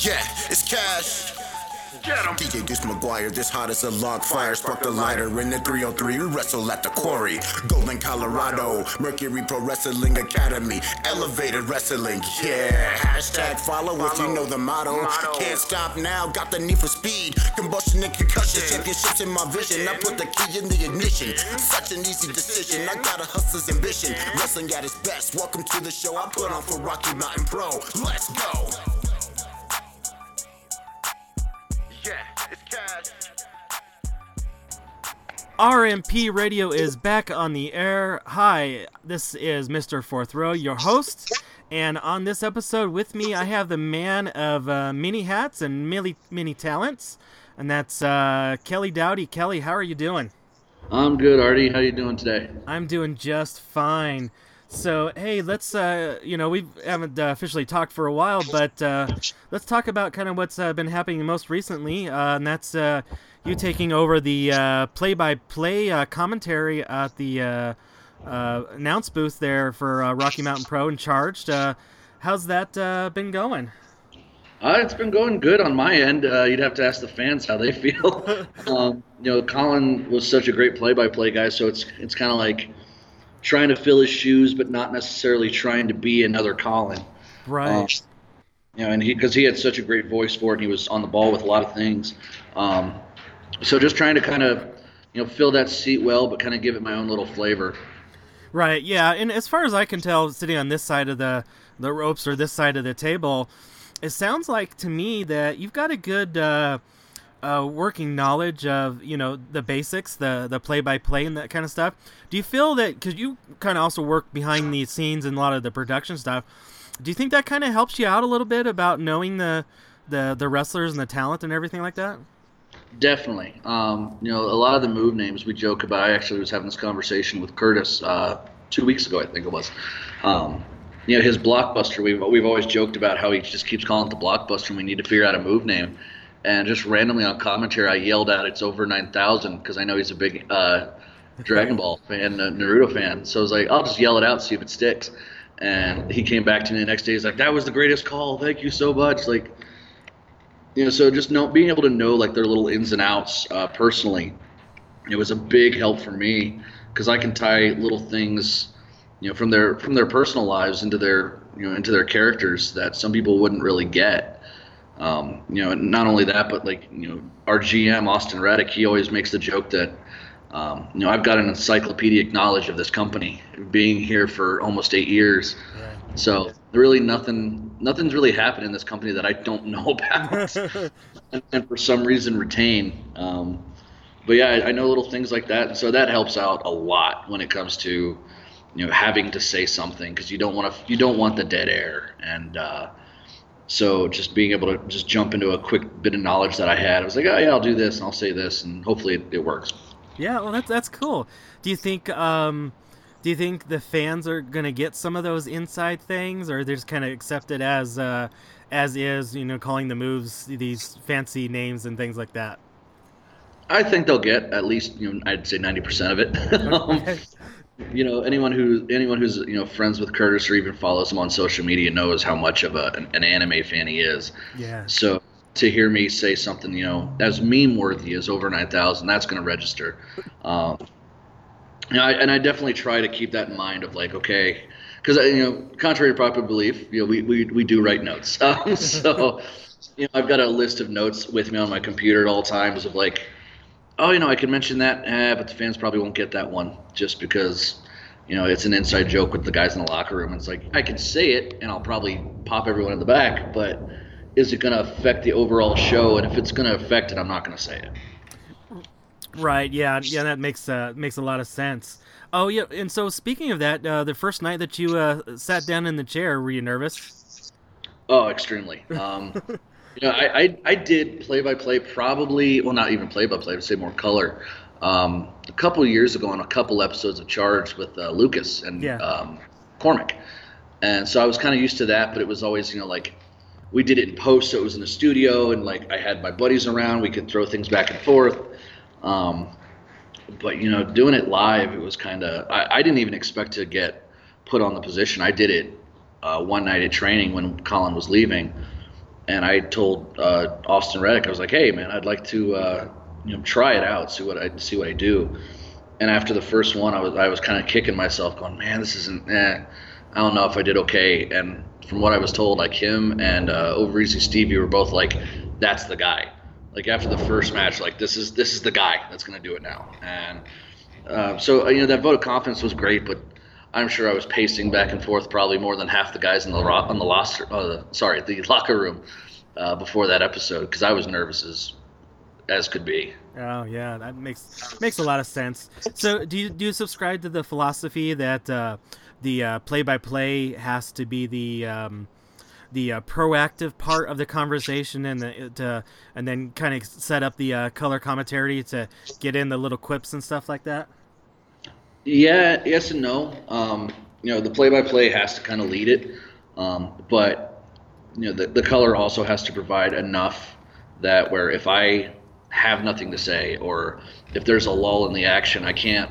Yeah, it's cash. Get him. DJ Deuce McGuire, this hot as a log fire. Spark the lighter in the 303. We wrestle at the quarry. Golden, Colorado. Mercury Pro Wrestling Academy. Elevated wrestling. Yeah. Hashtag follow if you know the motto. Can't stop now. Got the need for speed. Combustion and concussion. Championships in my vision. I put the key in the ignition. Such an easy decision. I got a hustler's ambition. Wrestling at its best. Welcome to the show I put on for Rocky Mountain Pro. Let's go. RMP Radio is back on the air. Hi, this is Mr. Fourth Row, your host. And on this episode with me, I have the man of uh, many hats and many, many talents. And that's uh, Kelly Dowdy. Kelly, how are you doing? I'm good, Artie. How are you doing today? I'm doing just fine. So, hey, let's, uh, you know, we haven't uh, officially talked for a while, but uh, let's talk about kind of what's uh, been happening most recently. Uh, and that's uh, you taking over the uh, play by play uh, commentary at the uh, uh, announce booth there for uh, Rocky Mountain Pro and Charged. Uh, how's that uh, been going? Uh, it's been going good on my end. Uh, you'd have to ask the fans how they feel. um, you know, Colin was such a great play-by-play guy, so it's it's kind of like trying to fill his shoes, but not necessarily trying to be another Colin. Right. Um, you know, and he because he had such a great voice for it, and he was on the ball with a lot of things. Um, so just trying to kind of you know fill that seat well, but kind of give it my own little flavor. Right. Yeah. And as far as I can tell, sitting on this side of the the ropes or this side of the table, it sounds like to me that you've got a good uh, uh, working knowledge of you know the basics, the the play by play and that kind of stuff. Do you feel that because you kind of also work behind the scenes and a lot of the production stuff? Do you think that kind of helps you out a little bit about knowing the the the wrestlers and the talent and everything like that? Definitely. Um, you know, a lot of the move names we joke about. I actually was having this conversation with Curtis uh, two weeks ago, I think it was. Um, you know, his blockbuster. We've we've always joked about how he just keeps calling it the blockbuster, and we need to figure out a move name. And just randomly on commentary, I yelled out, "It's over 9,000," because I know he's a big uh, Dragon Ball fan, uh, Naruto fan. So I was like, "I'll just yell it out, see if it sticks." And he came back to me the next day. He's like, "That was the greatest call. Thank you so much." Like, you know, so just know being able to know like their little ins and outs uh, personally, it was a big help for me because I can tie little things, you know, from their from their personal lives into their you know into their characters that some people wouldn't really get. Um, you know, and not only that, but like you know, our GM Austin Reddick, he always makes the joke that. Um, you know, I've got an encyclopedic knowledge of this company, being here for almost eight years. So really nothing nothing's really happened in this company that I don't know about and, and for some reason retain. Um, but yeah, I, I know little things like that, and so that helps out a lot when it comes to you know having to say something because you don't want to you don't want the dead air and uh, so just being able to just jump into a quick bit of knowledge that I had, I was like, oh yeah, I'll do this and I'll say this and hopefully it, it works. Yeah, well, that's that's cool. Do you think um, do you think the fans are gonna get some of those inside things, or they're just kind of accept it as uh, as is? You know, calling the moves these fancy names and things like that. I think they'll get at least you know I'd say ninety percent of it. um, you know anyone who anyone who's you know friends with Curtis or even follows him on social media knows how much of a, an, an anime fan he is. Yeah. So to hear me say something you know as meme worthy as over nine thousand, that's going to register. Um, you know, I, and I definitely try to keep that in mind of like okay, because you know contrary to popular belief, you know we we, we do write notes. Um, so you know I've got a list of notes with me on my computer at all times of like oh, you know, I can mention that, eh, but the fans probably won't get that one just because, you know, it's an inside joke with the guys in the locker room. It's like, I can say it and I'll probably pop everyone in the back, but is it going to affect the overall show? And if it's going to affect it, I'm not going to say it. Right. Yeah. Yeah. That makes uh, makes a lot of sense. Oh yeah. And so speaking of that, uh, the first night that you uh, sat down in the chair, were you nervous? Oh, extremely. Um, you know, I, I, I did play by play probably, well, not even play by play, to say more color, um, a couple of years ago on a couple episodes of Charge with uh, Lucas and Yeah. um, Cormac. And so I was kind of used to that, but it was always, you know, like we did it in post, so it was in the studio, and like I had my buddies around, we could throw things back and forth. Um, but you know, doing it live, it was kind of I, I didn't even expect to get put on the position. I did it uh, one night at training when Colin was leaving, and I told uh, Austin Reddick, I was like, "Hey, man, I'd like to uh, you know try it out, see what I see what I do." And after the first one, I was I was kind of kicking myself, going, "Man, this isn't. Eh, I don't know if I did okay." And from what I was told, like him and uh, Over Easy Stevie were both like, "That's the guy." Like after the first match, like this is this is the guy that's gonna do it now. And uh, so you know that vote of confidence was great, but I'm sure I was pacing back and forth probably more than half the guys in the ro- on the locker, uh, sorry, the locker room uh, before that episode because I was nervous as as could be. Oh yeah, that makes makes a lot of sense. So do you do you subscribe to the philosophy that uh, the play by play has to be the um, the uh, proactive part of the conversation and the to, and then kind of set up the uh, color commentary to get in the little quips and stuff like that? Yeah, yes and no. Um, you know, the play-by-play has to kind of lead it, um, but you know, the, the color also has to provide enough that where if I have nothing to say or if there's a lull in the action, I can't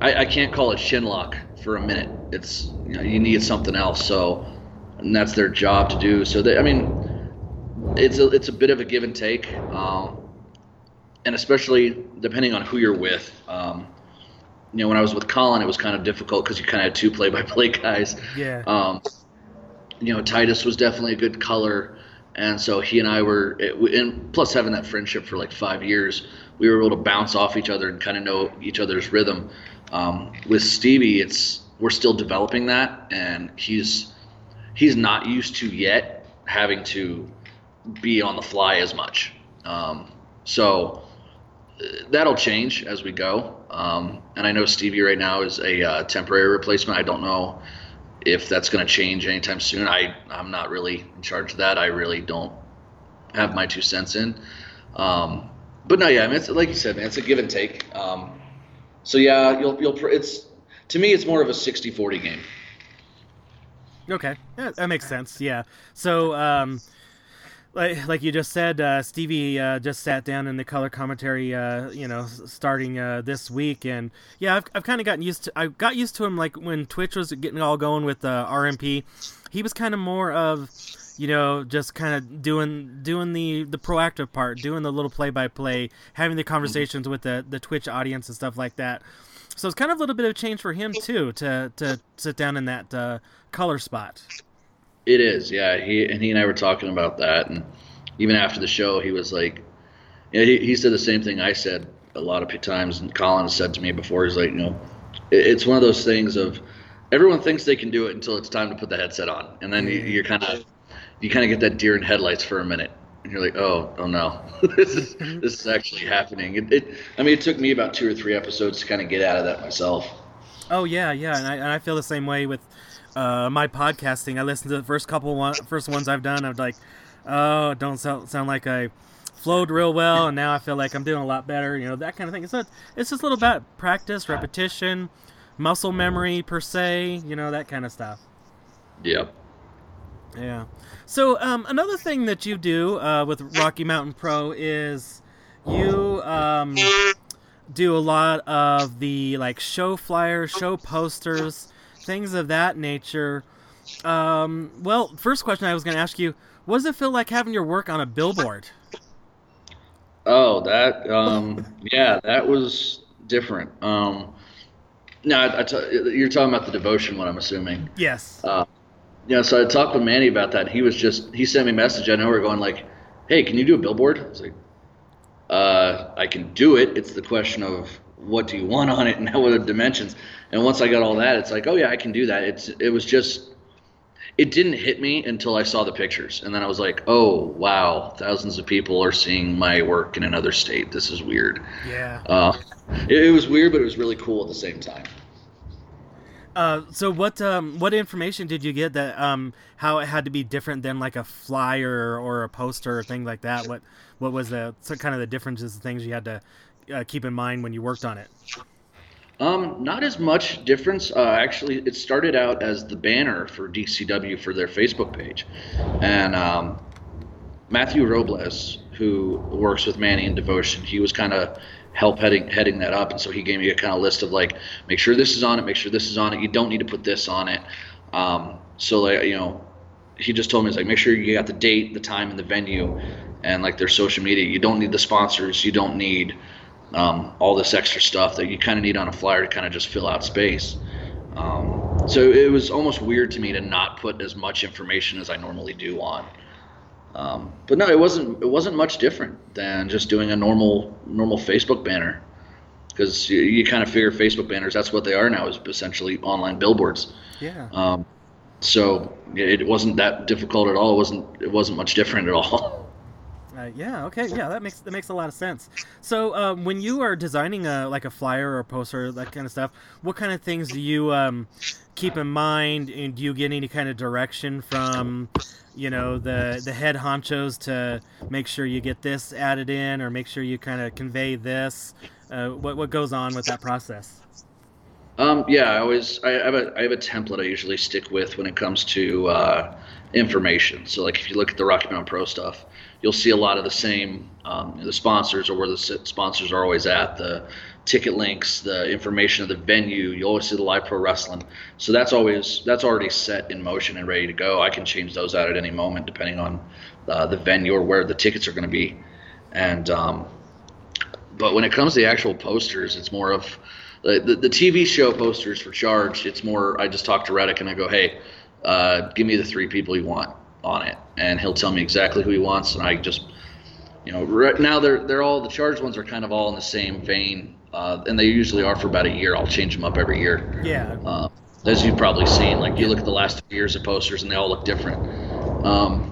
I, I can't call it chin lock for a minute. It's you, know, you need something else. So, and that's their job to do. So they, I mean, it's a it's a bit of a give and take, um, and especially depending on who you're with. Um, you know, when I was with Colin, it was kind of difficult because you kind of had two play-by-play guys. Yeah. Um, you know, Titus was definitely a good color, and so he and I were, and plus having that friendship for like five years, we were able to bounce off each other and kind of know each other's rhythm. Um, with Stevie, it's we're still developing that, and he's he's not used to yet having to be on the fly as much. Um, so that'll change as we go. Um, and I know Stevie right now is a uh, temporary replacement. I don't know if that's going to change anytime soon. I I'm not really in charge of that. I really don't have my two cents in. Um, but no, yeah, I mean, it's like you said, man, it's a give and take. Um, so yeah, you'll you'll it's to me it's more of a 60-40 game. Okay, yeah, that makes sense. Yeah. So um, like like you just said, uh, Stevie uh, just sat down in the color commentary, uh, you know, starting uh, this week, and yeah, I've, I've kind of gotten used to. I got used to him like when Twitch was getting all going with uh, RMP. He was kind of more of, you know, just kind of doing doing the the proactive part, doing the little play by play, having the conversations with the the Twitch audience and stuff like that. So it's kind of a little bit of change for him too to to sit down in that uh, color spot. It is, yeah. He and he and I were talking about that, and even after the show, he was like, yeah, he, he said the same thing I said a lot of times, and Colin said to me before. He's like, you know, it, it's one of those things of everyone thinks they can do it until it's time to put the headset on, and then you, you're kind of you kind of get that deer in headlights for a minute, and you're like, oh, oh no, this is this is actually happening. It, it, I mean, it took me about two or three episodes to kind of get out of that myself. Oh yeah, yeah, and I, and I feel the same way with uh, my podcasting. I listened to the first couple one, first ones I've done. I was like, oh, don't sound, sound like I flowed real well, and now I feel like I'm doing a lot better. You know that kind of thing. It's a, it's just a little bit practice, repetition, muscle memory per se. You know that kind of stuff. Yeah. Yeah. So um, another thing that you do uh, with Rocky Mountain Pro is you um, do a lot of the like show flyers, show posters things of that nature. Um, well, first question I was going to ask you: What does it feel like having your work on a billboard? Oh, that um, yeah, that was different. Um, no, I, I t- you're talking about the devotion one, I'm assuming. Yes. Uh, yeah, so I talked with Manny about that. he was just he sent me a message. I know we're going like, "Hey, can you do a billboard?" I was like, uh, "I can do it. It's the question of what do you want on it and what are the dimensions. And once I got all that, it's like, oh yeah, I can do that. It's it was just it didn't hit me until I saw the pictures, and then I was like, oh wow, thousands of people are seeing my work in another state. This is weird. Yeah. Uh, it, it was weird, but it was really cool at the same time. Uh, so what um, what information did you get that um, how it had to be different than like a flyer or a poster or thing like that? What what was the kind of the differences, the things you had to uh, keep in mind when you worked on it? Um, not as much difference. Uh, actually, it started out as the banner for DCW for their Facebook page, and um, Matthew Robles, who works with Manny and Devotion, he was kind of help heading heading that up, and so he gave me a kind of list of like, make sure this is on it, make sure this is on it. You don't need to put this on it. Um, so like you know, he just told me he's like make sure you got the date, the time, and the venue, and like their social media. You don't need the sponsors. You don't need um, all this extra stuff that you kind of need on a flyer to kind of just fill out space. Um, so it was almost weird to me to not put as much information as I normally do on. Um, but no, it wasn't. It wasn't much different than just doing a normal normal Facebook banner, because you, you kind of figure Facebook banners. That's what they are now, is essentially online billboards. Yeah. Um, so it wasn't that difficult at all. It wasn't. It wasn't much different at all. Uh, yeah. Okay. Yeah. That makes that makes a lot of sense. So, um, when you are designing a like a flyer or a poster, that kind of stuff, what kind of things do you um, keep in mind, and do you get any kind of direction from, you know, the the head honchos to make sure you get this added in, or make sure you kind of convey this? Uh, what what goes on with that process? Um, yeah, I always I have a I have a template I usually stick with when it comes to uh, information. So like if you look at the Rocky Mountain Pro stuff, you'll see a lot of the same um, the sponsors or where the sponsors are always at the ticket links, the information of the venue. You always see the live pro wrestling. So that's always that's already set in motion and ready to go. I can change those out at any moment depending on uh, the venue or where the tickets are going to be. And um, but when it comes to the actual posters, it's more of the, the, the TV show posters for Charge. It's more I just talk to Reddick and I go, hey, uh, give me the three people you want on it, and he'll tell me exactly who he wants, and I just you know right now they're they're all the charged ones are kind of all in the same vein, uh, and they usually are for about a year. I'll change them up every year. Yeah. Uh, as you've probably seen, like you look at the last two years of posters, and they all look different. Um,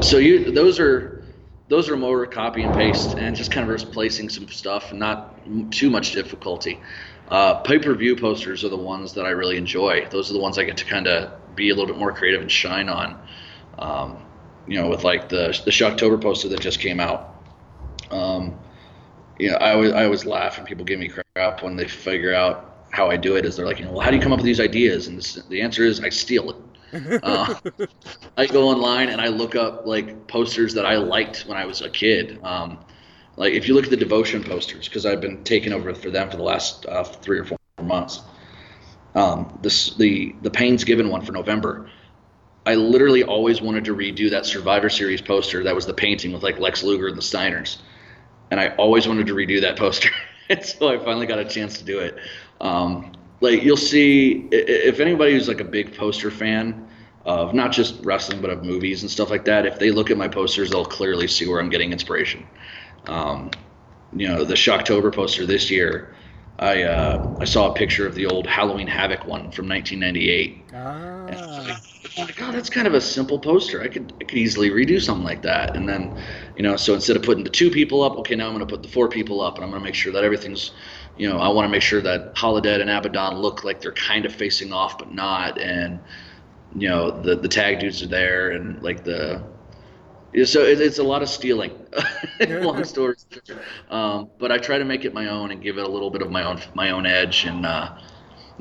so you those are those are more copy and paste and just kind of replacing some stuff not too much difficulty. Uh, pay-per-view posters are the ones that I really enjoy. Those are the ones I get to kind of be a little bit more creative and shine on. Um, you know, with like the the Shocktober poster that just came out. Um, you know, I always I always laugh and people give me crap when they figure out how I do it. Is they're like, you know, well, how do you come up with these ideas? And this, the answer is I steal it. uh, I go online and I look up like posters that I liked when I was a kid. Um, like if you look at the devotion posters, because I've been taking over for them for the last uh, three or four months. Um, this the the Pains Given one for November. I literally always wanted to redo that Survivor Series poster. That was the painting with like Lex Luger and the Steiners, and I always wanted to redo that poster. and so I finally got a chance to do it. Um, like you'll see, if anybody who's like a big poster fan of not just wrestling but of movies and stuff like that, if they look at my posters, they'll clearly see where I'm getting inspiration. Um, you know, the Shocktober poster this year. I uh, I saw a picture of the old Halloween Havoc one from 1998. Ah. I'm like, oh, that's kind of a simple poster. I could I could easily redo something like that. And then, you know, so instead of putting the two people up, okay, now I'm going to put the four people up, and I'm going to make sure that everything's, you know, I want to make sure that Holodead and Abaddon look like they're kind of facing off, but not, and you know, the the tag dudes are there, and like the yeah, so it, it's a lot of stealing, long story. Um, but I try to make it my own and give it a little bit of my own my own edge. And uh,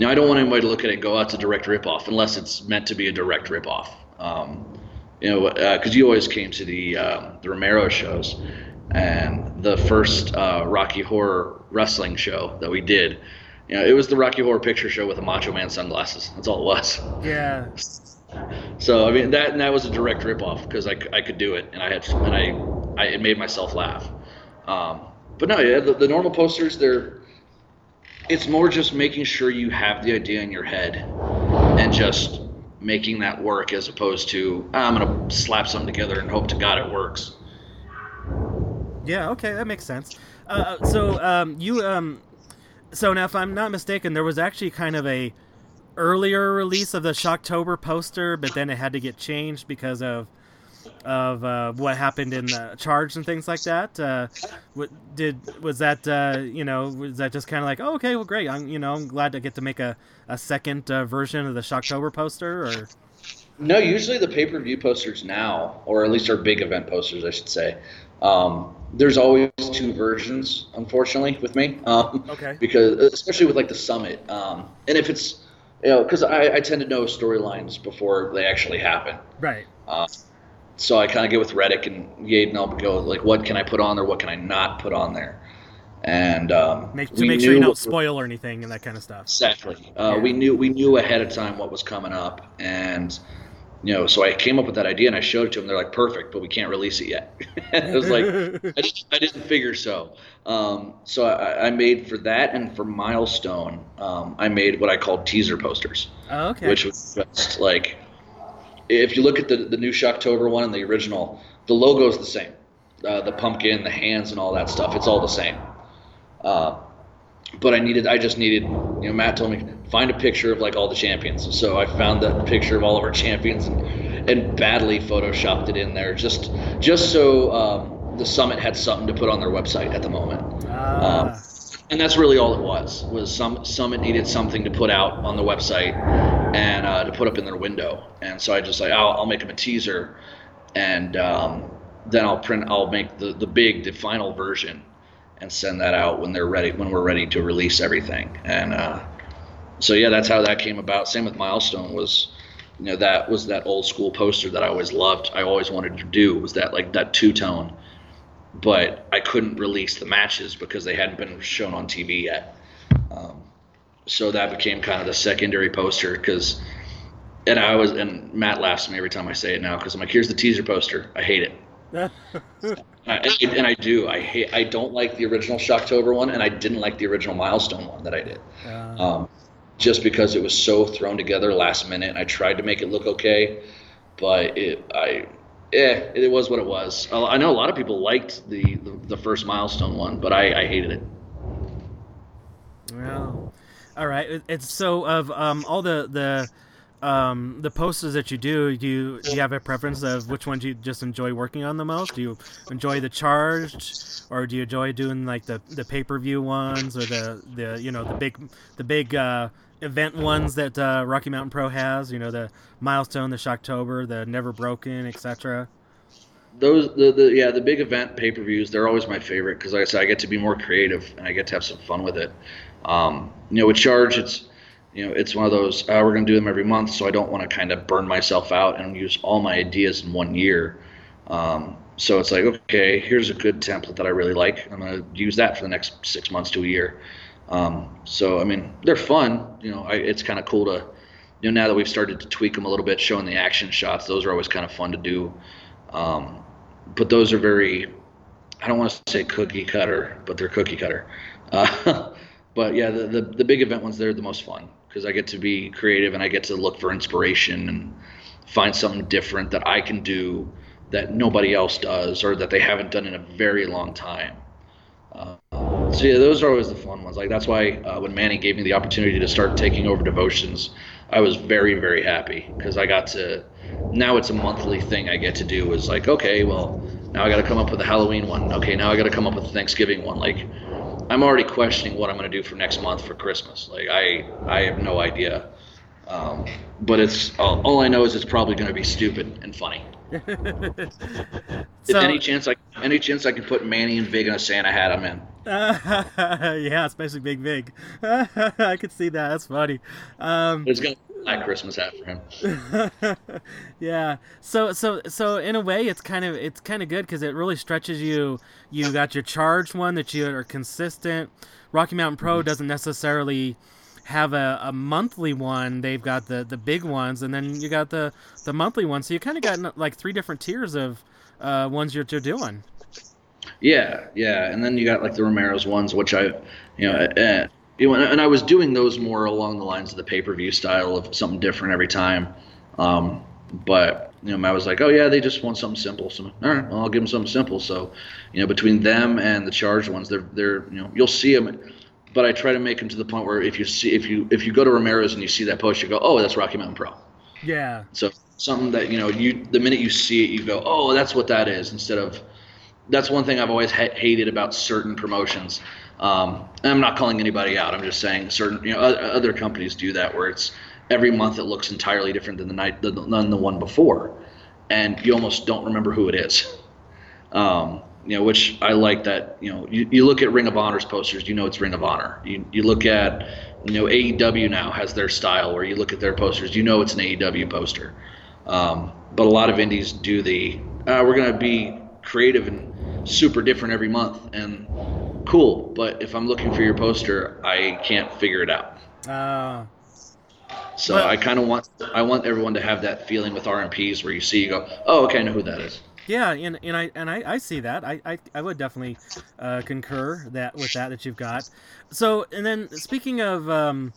know, I don't want anybody to look at it and go, "Oh, it's a direct ripoff," unless it's meant to be a direct ripoff. Um, you know, because uh, you always came to the um, the Romero shows, and the first uh, Rocky Horror wrestling show that we did. You know, it was the Rocky Horror Picture Show with the Macho Man sunglasses. That's all it was. Yeah. So I mean that that was a direct ripoff because I, I could do it and I had and I, I it made myself laugh. Um, but no, yeah, the, the normal posters they're it's more just making sure you have the idea in your head and just making that work as opposed to ah, I'm gonna slap something together and hope to God it works. Yeah. Okay, that makes sense. Uh, so um, you um, so now if I'm not mistaken, there was actually kind of a earlier release of the Shocktober poster, but then it had to get changed because of of uh, what happened in the charge and things like that. Uh, what did was that? Uh, you know, was that just kind of like, oh, okay, well, great. I'm you know, I'm glad to get to make a a second uh, version of the Shocktober poster, or. No, usually the pay per view posters now, or at least our big event posters, I should say. Um, there's always two versions, unfortunately, with me. Um, okay. Because especially with like the summit, um, and if it's you know, because I, I tend to know storylines before they actually happen. Right. Uh, so I kind of get with Reddick and Yaden. I'll go like, what can I put on there? What can I not put on there? And um, make, to make sure you don't spoil or anything and that kind of stuff. Exactly. Uh, yeah. We knew we knew ahead of time what was coming up, and you know, so I came up with that idea and I showed it to them. They're like, "Perfect, but we can't release it yet." it was like, I, just, I didn't figure so. Um, so I, I, made for that and for Milestone, um, I made what I called teaser posters. Oh, okay. Which was just like, if you look at the the new Shocktober one and the original, the logo is the same. Uh, the pumpkin, the hands, and all that stuff. It's all the same. Uh, but I needed, I just needed, you know, Matt told me find a picture of like all the champions. So I found that picture of all of our champions and, and badly photoshopped it in there, just just so um, the summit had something to put on their website at the moment. Ah. Um, and that's really all it was. Was some summit needed something to put out on the website and uh, to put up in their window. And so I just like I'll, I'll make them a teaser, and um, then I'll print. I'll make the the big, the final version and send that out when they're ready when we're ready to release everything and uh, so yeah that's how that came about same with milestone was you know that was that old school poster that i always loved i always wanted to do was that like that two-tone but i couldn't release the matches because they hadn't been shown on tv yet um, so that became kind of the secondary poster because and i was and matt laughs at me every time i say it now because i'm like here's the teaser poster i hate it and I do. I hate. I don't like the original Shocktober one, and I didn't like the original Milestone one that I did, uh, um, just because it was so thrown together last minute. I tried to make it look okay, but it, I, eh, it was what it was. I know a lot of people liked the the, the first Milestone one, but I, I hated it. Well, all right. It's so of um all the the um, the posters that you do, do you, do you have a preference of which ones you just enjoy working on the most? Do you enjoy the charged, or do you enjoy doing like the, the pay per view ones, or the, the you know the big the big uh, event ones that uh, Rocky Mountain Pro has? You know the milestone, the Shocktober, the Never Broken, etc. Those the, the yeah the big event pay per views they're always my favorite because like I said I get to be more creative and I get to have some fun with it. Um, you know with charge it's you know, it's one of those, uh, we're going to do them every month, so I don't want to kind of burn myself out and use all my ideas in one year. Um, so it's like, okay, here's a good template that I really like. I'm going to use that for the next six months to a year. Um, so, I mean, they're fun. You know, I, it's kind of cool to, you know, now that we've started to tweak them a little bit, showing the action shots, those are always kind of fun to do. Um, but those are very, I don't want to say cookie cutter, but they're cookie cutter. Uh, but yeah, the, the, the big event ones, they're the most fun because I get to be creative and I get to look for inspiration and find something different that I can do that nobody else does or that they haven't done in a very long time. Uh, so yeah, those are always the fun ones. Like that's why uh, when Manny gave me the opportunity to start taking over devotions, I was very very happy because I got to. Now it's a monthly thing I get to do. Is like okay, well now I got to come up with a Halloween one. Okay, now I got to come up with a Thanksgiving one. Like I'm already questioning what I'm going to do for next month for Christmas. Like I, I have no idea. Um, but it's all, all, I know is it's probably going to be stupid and funny. so, any chance I, any chance I can put Manny and Vig in a Santa hat, I'm in. Uh, yeah, especially Big Vig. I could see that. That's funny. Um, it's gonna be black Christmas hat for him. yeah. So so so in a way, it's kind of it's kind of good because it really stretches you. You got your charged one that you are consistent. Rocky Mountain Pro mm-hmm. doesn't necessarily have a, a monthly one. They've got the the big ones, and then you got the the monthly one. So you kind of got like three different tiers of uh, ones you're, you're doing. Yeah, yeah, and then you got like the Romero's ones, which I, you know, uh, you know, and I was doing those more along the lines of the pay per view style of something different every time. Um, but you know, I was like, "Oh yeah, they just want something simple." So, all right, well, I'll give them something simple. So, you know, between them and the charged ones, they're they're you know, you'll see them. But I try to make them to the point where if you see if you if you go to Romero's and you see that post, you go, "Oh, that's Rocky Mountain Pro." Yeah. So something that you know, you the minute you see it, you go, "Oh, that's what that is," instead of that's one thing I've always ha- hated about certain promotions. Um, I'm not calling anybody out. I'm just saying certain, you know, other companies do that where it's every month it looks entirely different than the night than the one before, and you almost don't remember who it is. Um, you know, which I like that. You know, you, you look at Ring of Honor's posters, you know it's Ring of Honor. You you look at, you know, AEW now has their style where you look at their posters, you know it's an AEW poster. Um, but a lot of indies do the uh, we're gonna be creative and super different every month and cool but if i'm looking for your poster i can't figure it out uh. So Well- I kind of want I want everyone to have that feeling with RMPs where you see you go, oh, okay, I know who that is. Yeah, and, and I and I, I see that. I, I, I would definitely uh, concur that with that that you've got. So and then speaking of um,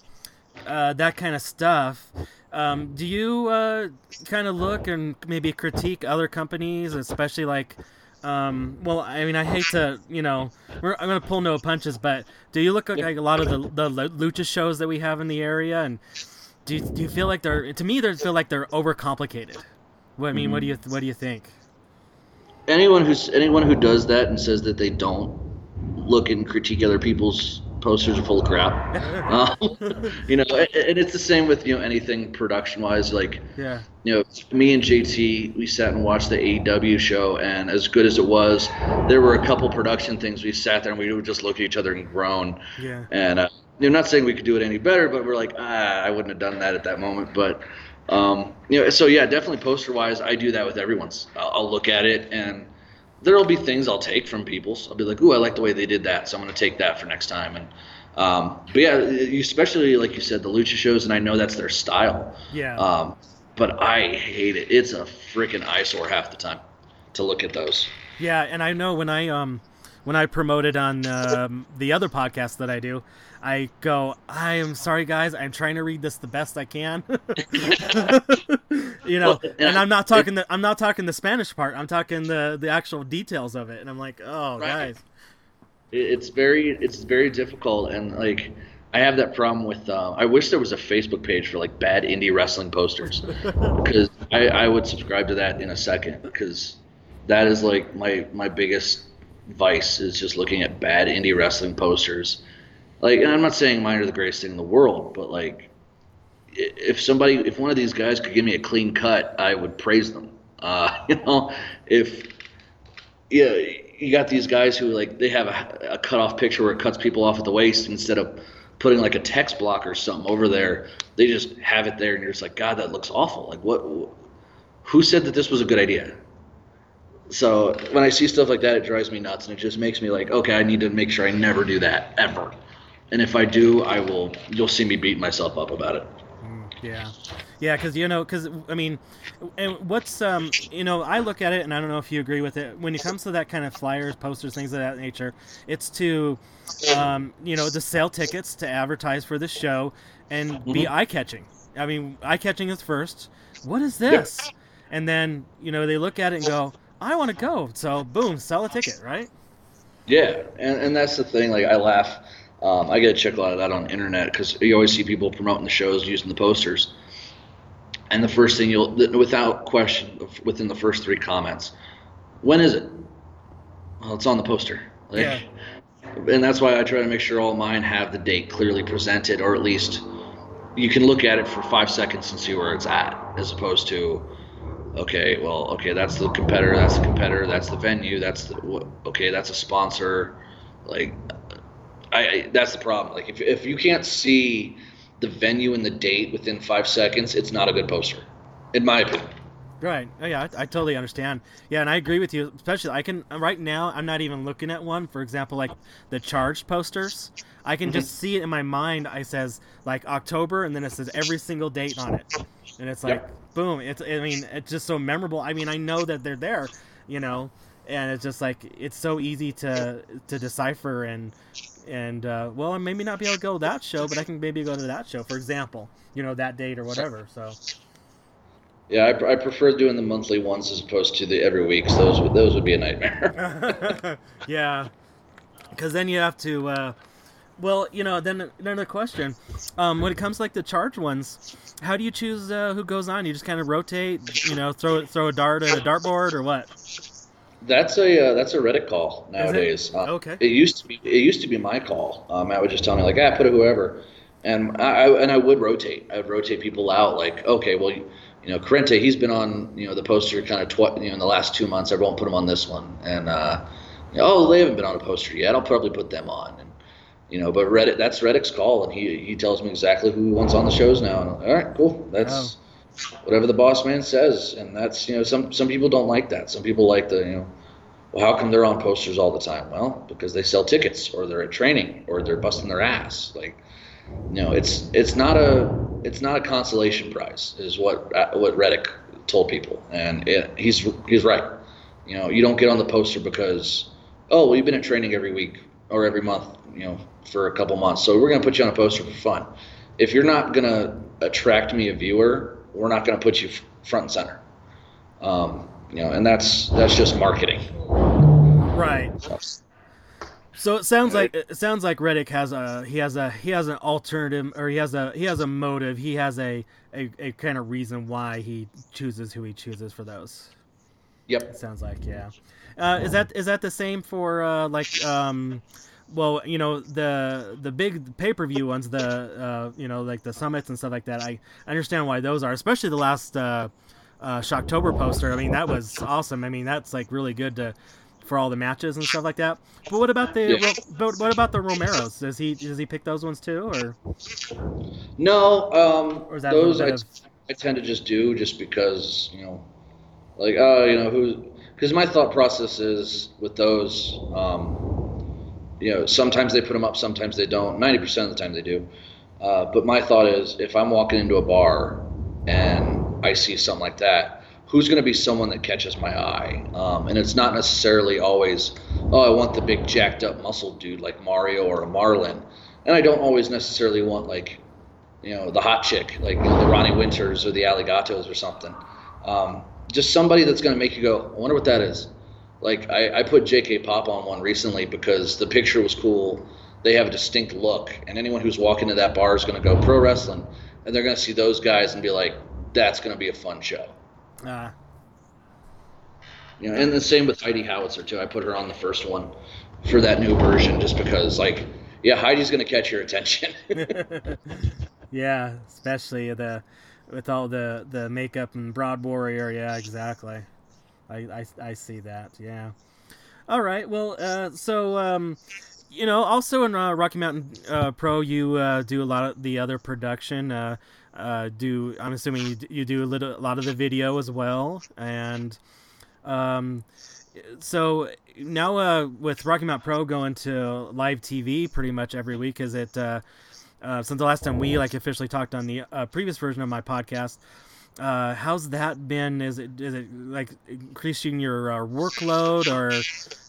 uh, that kind of stuff, um, do you uh, kind of look and maybe critique other companies, especially like? Um, well, I mean, I hate to, you know, we're, I'm gonna pull no punches, but do you look at like a lot of the the lucha shows that we have in the area, and do you, do you feel like they're? To me, they feel like they're overcomplicated. What I mean, what do you what do you think? Anyone who's anyone who does that and says that they don't look and critique other people's posters are full of crap. um, you know, and, and it's the same with you know anything production wise. Like Yeah. you know, me and JT, we sat and watched the AEW show, and as good as it was, there were a couple production things we sat there and we would just look at each other and groan. Yeah. And uh, I'm not saying we could do it any better, but we're like, ah, I wouldn't have done that at that moment. But um, you know, so yeah, definitely poster wise, I do that with everyone's. I'll, I'll look at it, and there'll be things I'll take from people's. I'll be like, ooh, I like the way they did that, so I'm gonna take that for next time. And um, but yeah, especially like you said, the lucha shows, and I know that's their style. Yeah. Um, but I hate it. It's a freaking eyesore half the time to look at those. Yeah, and I know when I um when I promoted on um, the other podcast that I do, I go, I am sorry guys, I'm trying to read this the best I can. you know, Well, and and I'm not talking the I'm not talking the Spanish part. I'm talking the the actual details of it, and I'm like, oh Right. guys, It's very it's very difficult, and like I have that problem with. Uh, I wish there was a Facebook page for like bad indie wrestling posters, because I, I would subscribe to that in a second. Because that is like my my biggest vice is just looking at bad indie wrestling posters. Like, and I'm not saying mine are the greatest thing in the world, but like, if somebody, if one of these guys could give me a clean cut, I would praise them. Uh, you know, if yeah, you got these guys who like they have a, a cut off picture where it cuts people off at the waist instead of putting like a text block or something over there. They just have it there, and you're just like, God, that looks awful. Like, what? Who said that this was a good idea? So when I see stuff like that, it drives me nuts, and it just makes me like, okay, I need to make sure I never do that ever. And if I do, I will. You'll see me beat myself up about it. Yeah, yeah, because you know, because I mean, and what's um, you know, I look at it, and I don't know if you agree with it. When it comes to that kind of flyers, posters, things of that nature, it's to, um, you know, to sell tickets to advertise for the show and be eye catching. I mean, eye catching is first. What is this? And then you know they look at it and go, I want to go. So boom, sell a ticket, right? Yeah, and, and that's the thing. Like I laugh. Um, I get a chuckle out of that on the internet because you always see people promoting the shows using the posters. And the first thing you'll, without question, within the first three comments, when is it? Well, it's on the poster. Like, Yeah. And that's why I try to make sure all mine have the date clearly presented, or at least you can look at it for five seconds and see where it's at, as opposed to, okay, well, okay, that's the competitor, that's the competitor, that's the venue, that's the okay, that's a sponsor, like, I, I that's the problem. Like, if if you can't see the venue and the date within five seconds, it's not a good poster, in my opinion. Right. Oh, yeah, I, I totally understand. Yeah, and I agree with you. Especially, I can right now. I'm not even looking at one. For example, like the charged posters. I can just mm-hmm. see it in my mind. I says like October, and then it says every single date on it, and it's like boom. It's. I mean, it's just so memorable. I mean, I know that they're there, you know, and it's just like it's so easy to to decipher and and uh, well, I maybe not be able to go to that show, but I can maybe go to that show, for example, you know, that date or whatever. So. Yeah, I, I prefer doing the monthly ones as opposed to the every week. 'cause those would those would be a nightmare. yeah, because then you have to. Uh, well, you know, then another question. Um, when it comes like the charge ones, how do you choose uh, who goes on? You just kind of rotate, you know, throw throw a dart at a dartboard or what? That's a uh, that's a Reddick call nowadays. Uh, Okay. It used to be it used to be my call. Um, Matt would just tell me like, ah, put it whoever, and I, I and I would rotate. I would rotate people out. Like, okay, well, you, you know, Corrente, he's been on you know the poster kind of tw- you know in the last two months. Everyone put him on this one, and uh, you know, oh, they haven't been on a poster yet. I'll probably put them on. And, you know, but Reddick that's Reddick's call, and he he tells me exactly who he wants on the shows now. And I'm like, all right, cool. That's whatever the boss man says, and that's you know some some people don't like that. Some people like the you know well, how come they're on posters all the time? Well, because they sell tickets, or they're at training, or they're busting their ass. Like, you know, it's it's not a it's not a consolation prize, is what uh, what Reddick told people, and it, he's he's right. You know, you don't get on the poster because oh, well, you've been at training every week or every month, you know, for a couple months, so we're gonna put you on a poster for fun. If you're not gonna attract me a viewer, we're not gonna put you front and center. Um, you know, and that's that's just marketing. Right. So it sounds like it sounds like Reddick has a he has a he has an alternative or he has a he has a motive he has a a, a kind of reason why he chooses who he chooses for those. Yep. It sounds like yeah. Uh, is that is that the same for uh, like um, well you know the the big pay per view ones the uh, you know like the summits and stuff like that I understand why those are especially the last uh, uh, Shocktober poster I mean that was awesome I mean that's like really good to for all the matches and stuff like that. But what about the Yeah. but what about the Romeros? Does he does he pick those ones too or No, um, Or is that those I, of- I tend to just do just because you know, like oh you know who because my thought process is with those, um, you know sometimes they put them up, sometimes they don't. Ninety percent of the time they do. Uh, but my thought is if I'm walking into a bar and I see something like that, who's going to be someone that catches my eye? Um, and it's not necessarily always, oh, I want the big jacked up muscle dude like Mario or a Marlin. And I don't always necessarily want like you know, the hot chick, like you know, the Ronnie Winters or the Alligatos or something. Um, just somebody that's going to make you go, I wonder what that is. Like I, I put J.K. Pop on one recently because the picture was cool. They have a distinct look, and anyone who's walking to that bar is going to go pro wrestling, and they're going to see those guys and be like, that's going to be a fun show. uh, You know, and the same with Heidi Howitzer too. I put her on the first one for that new version just because, like, yeah, Heidi's going to catch your attention. yeah, especially the with all the the makeup and Broad Warrior. Yeah, exactly. I I, I see that. Yeah. All right. Well, uh, so um, you know, also in uh, Rocky Mountain uh, Pro, you uh, do a lot of the other production. Uh, uh, do I'm assuming you, you do a little a lot of the video as well, and um, so now with Rocky Mountain Pro going to live TV pretty much every week, is it? Since the last time we like officially talked on the previous version of my podcast, uh, how's that been? Is it is it like increasing your uh, workload, or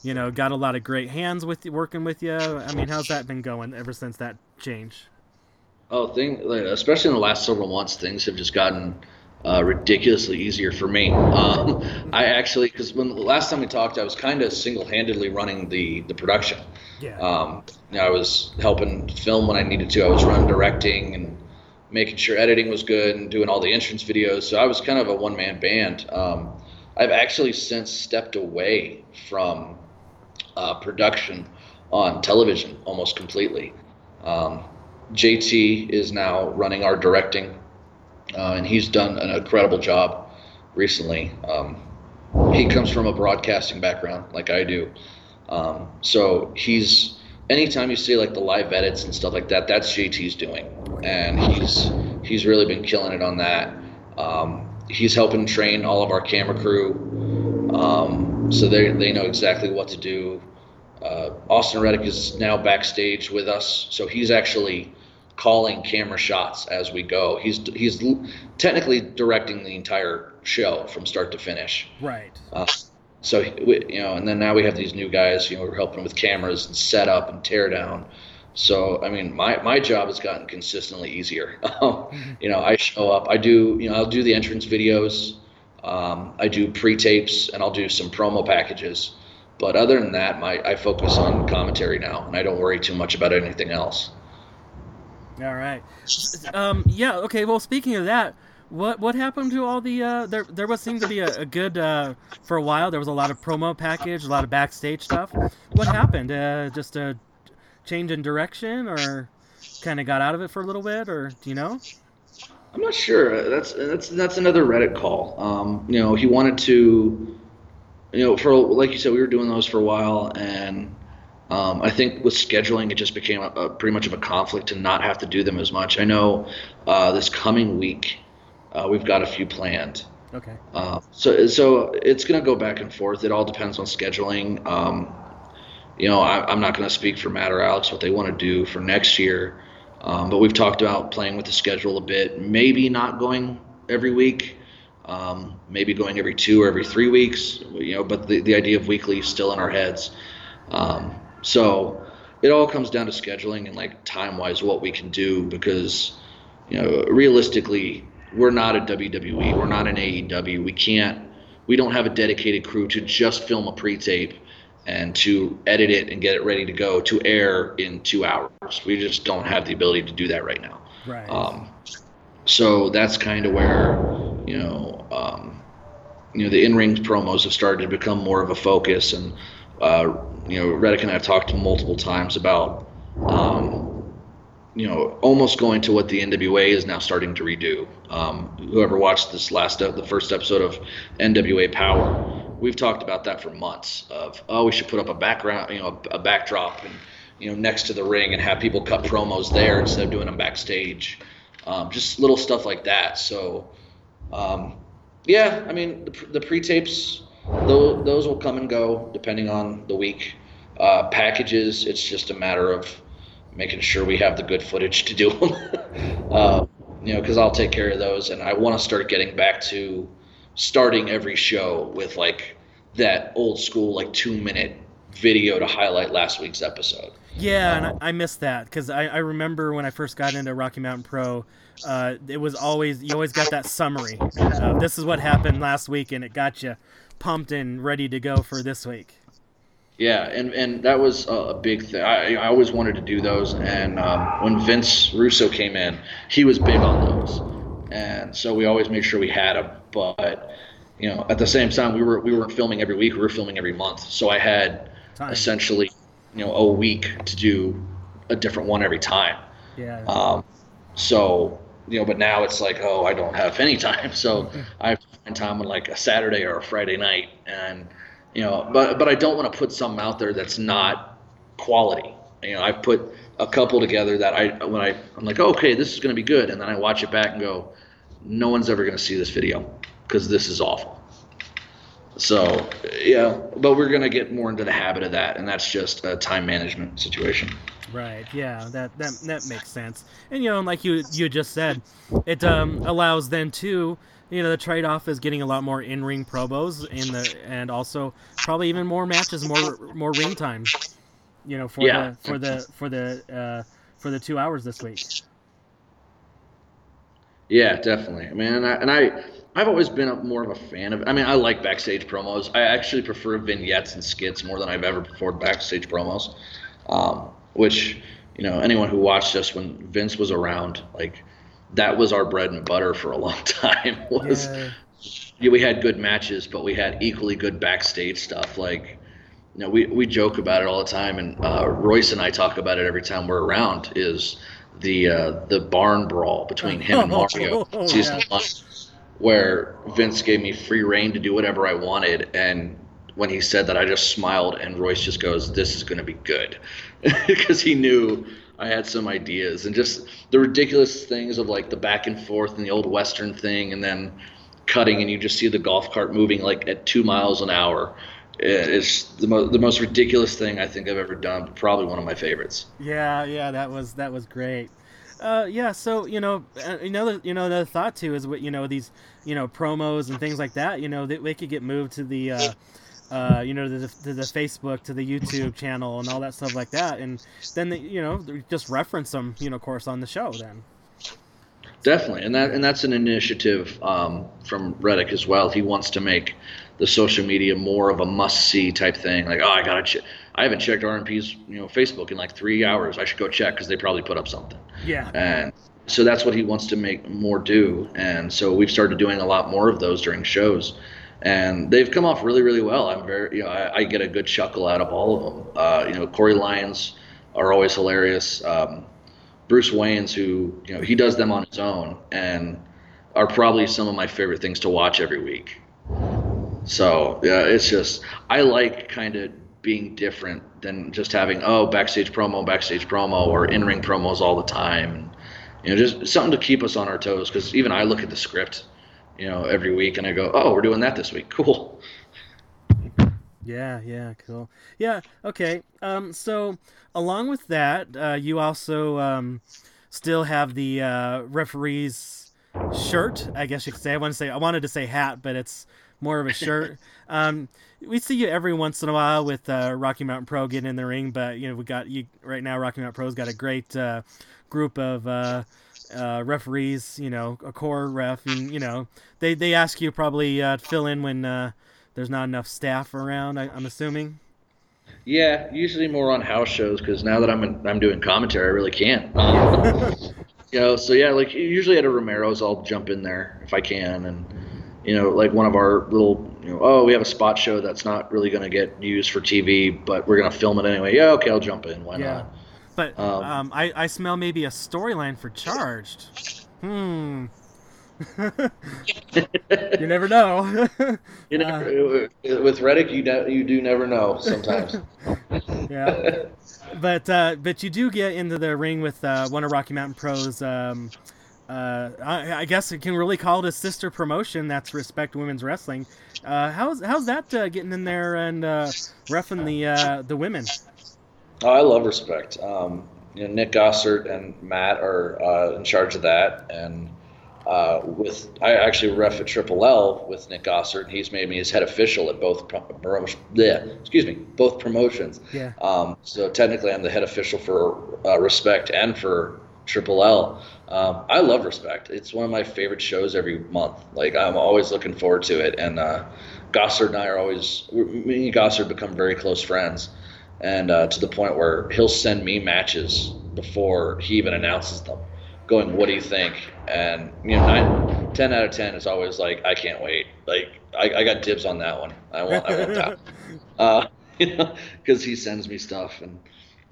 you know, got a lot of great hands with you, working with you? I mean, how's that been going ever since that change? Oh, thing like, especially in the last several months, things have just gotten uh, ridiculously easier for me. Um, I actually, because when the last time we talked, I was kind of single-handedly running the the production. Yeah. Um, I was helping film when I needed to. I was running directing and making sure editing was good and doing all the entrance videos. So I was kind of a one-man band. Um, I've actually since stepped away from uh, production on television almost completely. Um, JT is now running our directing, uh, and he's done an incredible job recently. Um, he comes from a broadcasting background like I do, um, so he's anytime you see like the live edits and stuff like that, that's JT's doing, and he's he's really been killing it on that. Um, he's helping train all of our camera crew, um, so they they know exactly what to do. Uh, Austin Reddick is now backstage with us, so he's actually calling camera shots as we go. He's he's l- technically directing the entire show from start to finish. Right. Uh, so we, you know, and then now we have these new guys. You know, we're helping with cameras and setup and tear down. So I mean, my my job has gotten consistently easier. you know, I show up. I do. You know, I'll do the entrance videos. Um, I do pre-tapes and I'll do some promo packages. But other than that, my I focus on commentary now, and I don't worry too much about anything else. All right. Um, yeah. Okay. Well, speaking of that, what what happened to all the uh, there? There was seemed to be a, a good uh, for a while. There was a lot of promo package, a lot of backstage stuff. What happened? Uh, just a change in direction, or kind of got out of it for a little bit, or do you know? I'm not sure. That's that's that's another Reddick call. Um, you know, he wanted to, you know, for like you said, we were doing those for a while, and um, I think with scheduling, it just became a, a pretty much of a conflict to not have to do them as much. I know uh, this coming week, uh, we've got a few planned. Okay. Uh, so so it's going to go back and forth. It all depends on scheduling. Um, you know, I, I'm not going to speak for Matt or Alex what they want to do for next year. Um, but we've talked about playing with the schedule a bit, maybe not going every week, um, maybe going every two or every three weeks. You know, but the, the idea of weekly is still in our heads. Um, so it all comes down to scheduling and like time wise what we can do because you know realistically we're not a WWE, we're not an AEW. We can't, we don't have a dedicated crew to just film a pre-tape and to edit it and get it ready to go to air in two hours. We just don't have the ability to do that right now. Right. Um, so that's kind of where, you know, um, you know, the in-ring promos have started to become more of a focus, and uh, you know, Reddick and I have talked multiple times about, um, you know, almost going to what the NWA is now starting to redo. Um, whoever watched this last, the first episode of NWA Power, we've talked about that for months. Of oh, we should put up a background, you know, a, a backdrop, and you know, next to the ring, and have people cut promos there instead of doing them backstage. Um, just little stuff like that. So, um, yeah, I mean, the, the pre-tapes, those, those will come and go depending on the week. Uh, packages, it's just a matter of making sure we have the good footage to do them. uh, you know, because I'll take care of those, and I want to start getting back to starting every show with like that old school like two minute video to highlight last week's episode. Yeah, and I, I missed that because I, I remember when I first got into Rocky Mountain Pro, uh, it was always you always got that summary. Uh, this is what happened last week, and it got you pumped and ready to go for this week. Yeah, and, and that was a big thing. I, I always wanted to do those, and um, when Vince Russo came in, he was big on those, and so we always made sure we had them. But you know, at the same time, we were we weren't filming every week; we were filming every month. So I had Time. essentially, you know, a week to do a different one every time. Yeah. Um, so you know, but now it's like, oh, I don't have any time, so I have to find time on like a Saturday or a Friday night, and you know, but but I don't want to put something out there that's not quality. You know, I've put a couple together that I when I I'm like, okay, this is going to be good, and then I watch it back and go, no one's ever going to see this video because this is awful. So yeah, but we're gonna get more into the habit of that, and that's just a time management situation. Right. Yeah. That that that makes sense. And you know, like you you just said, it um, allows then to You know, the trade-off is getting a lot more in-ring promos, in the and also probably even more matches, more more ring time. You know, for Yeah. the for the for the uh, for the two hours this week. Yeah, definitely. I mean, and I, and I I've always been a, more of a fan of. I mean, I like backstage promos. I actually prefer vignettes and skits more than I've ever preferred backstage promos. Um, which you know, anyone who watched us when Vince was around, like that was our bread and butter for a long time. Was Yeah. yeah, we had good matches, but we had equally good backstage stuff. Like, you know, we, we joke about it all the time, and uh, Royce and I talk about it every time we're around. Is the uh, the barn brawl between him and Mario Oh, season yeah. one, where Vince gave me free rein to do whatever I wanted, and when he said that, I just smiled, and Royce just goes, "This is going to be good," because he knew I had some ideas, and just the ridiculous things of like the back and forth and the old western thing, and then cutting, and you just see the golf cart moving like at two miles an hour. It's the, mo- the most ridiculous thing I think I've ever done. but Probably one of my favorites. Yeah, yeah, that was that was great. Uh, yeah, so you know, uh, another you know another thought too is what you know these you know promos and things like that. You know, they, they could get moved to the. Uh, uh, you know, to the, to the Facebook, to the YouTube channel, and all that stuff like that, and then they, you know, just reference them, you know, of course, on the show. Then, Definitely, and that and that's an initiative um, from Reddick as well. He wants to make the social media more of a must-see type thing. Like, oh, I gotta check. I haven't checked RMP's you know Facebook in like three hours. I should go check because they probably put up something. yeah, And so that's what he wants to make more do. And so we've started doing a lot more of those during shows. And they've come off really, really well. I'm very, you know, I, I get a good chuckle out of all of them. Uh, you know, Corey Lyons are always hilarious. Um, Bruce Wayne's, who, you know, he does them on his own and are probably some of my favorite things to watch every week. So, yeah, it's just, I like kind of being different than just having, oh, backstage promo, backstage promo, or in ring promos all the time. And, you know, just something to keep us on our toes. Because even I look at the script, you know, every week and I go, oh, we're doing that this week. Cool. yeah, yeah, cool. Yeah, okay. Um, so along with that, uh, you also um, still have the uh, referee's shirt. I guess you could say. I want to say I wanted to say hat, but it's more of a shirt. um, we see you every once in a while with uh, Rocky Mountain Pro getting in the ring, but you know we got you right now. Rocky Mountain Pro's got a great uh, group of uh, uh, referees. You know, a core ref, and you know they they ask you probably uh, fill in when uh, there's not enough staff around. I, I'm assuming. Yeah, usually more on house shows because now that I'm in, I'm doing commentary, I really can't. Um, you know, so yeah, like usually at a Romero's, I'll jump in there if I can, and you know, like one of our little, you know, oh, we have a spot show that's not really going to get used for TV, but we're going to film it anyway. Yeah, okay, I'll jump in. Why Yeah. not? But Um, um, I, I smell maybe a storyline for Charged. Hmm. you never know. You know, with Reddick, you do, you do never know sometimes. yeah. But uh, but you do get into the ring with uh, one of Rocky Mountain Pro's. Um, uh, I, I guess it can really call it a sister promotion. That's Respect Women's Wrestling. Uh, how's how's that uh, getting in there and uh, roughing the uh, the women? Oh, I love respect. Um, you know, Nick Gossert and Matt are uh, in charge of that, and uh, with I actually ref at Triple L with Nick Gossert. He's made me his head official at both pro- promotion. Yeah, excuse me, both promotions. Yeah. Um, so technically, I'm the head official for uh, Respect and for Triple L. Um, I love Respect. It's one of my favorite shows every month. Like I'm always looking forward to it. And uh, Gossard and I are always me and Gossard become very close friends, and uh, to the point where he'll send me matches before he even announces them, going, "What do you think?" And you know, nine, ten out of ten is always like, "I can't wait." Like I, I got dibs on that one. I want, I want that. uh, you know, because he sends me stuff and